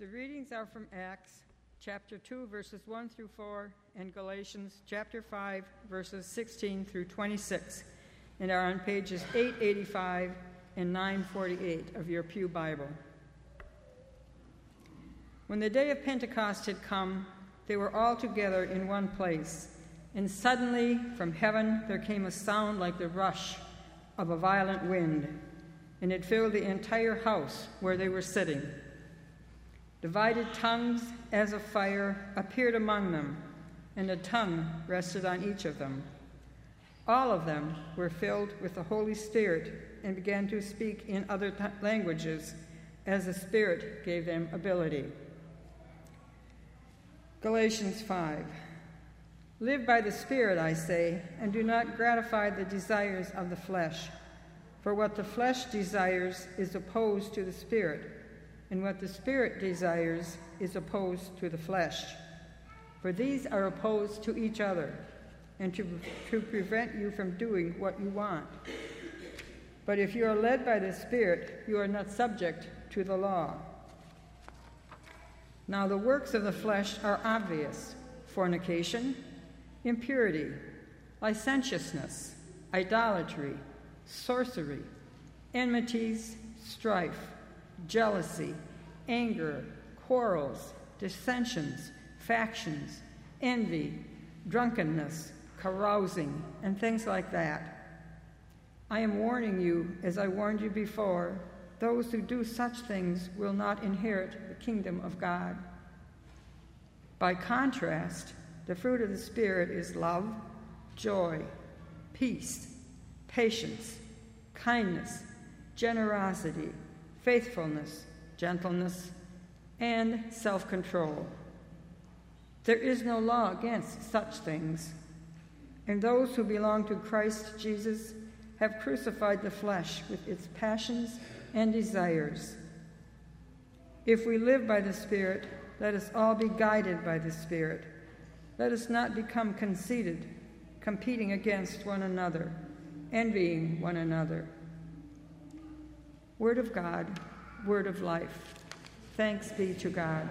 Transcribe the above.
The readings are from Acts chapter 2, verses 1 through 4, and Galatians chapter 5, verses 16 through 26, and are on pages 885 and 948 of your Pew Bible. When the day of Pentecost had come, they were all together in one place, and suddenly from heaven there came a sound like the rush of a violent wind, and it filled the entire house where they were sitting. Divided tongues as of fire appeared among them, and a tongue rested on each of them. All of them were filled with the Holy Spirit and began to speak in other languages as the Spirit gave them ability. Galatians 5. Live by the Spirit, I say, and do not gratify the desires of the flesh. For what the flesh desires is opposed to the Spirit and what the Spirit desires is opposed to the flesh. For these are opposed to each other, and to, to prevent you from doing what you want. But if you are led by the Spirit, you are not subject to the law. Now, the works of the flesh are obvious fornication, impurity, licentiousness, idolatry, sorcery, enmities, strife jealousy, anger, quarrels, dissensions, factions, envy, drunkenness, carousing, and things like that. I am warning you, as I warned you before, those who do such things will not inherit the kingdom of God. By contrast, the fruit of the Spirit is love, joy, peace, patience, kindness, generosity faithfulness, gentleness, and self control. There is no law against such things, and those who belong to Christ Jesus have crucified the flesh with its passions and desires. If we live by the Spirit, let us all be guided by the Spirit. Let us not become conceited, competing against one another, envying one another. Word of God, word of life. Thanks be to God.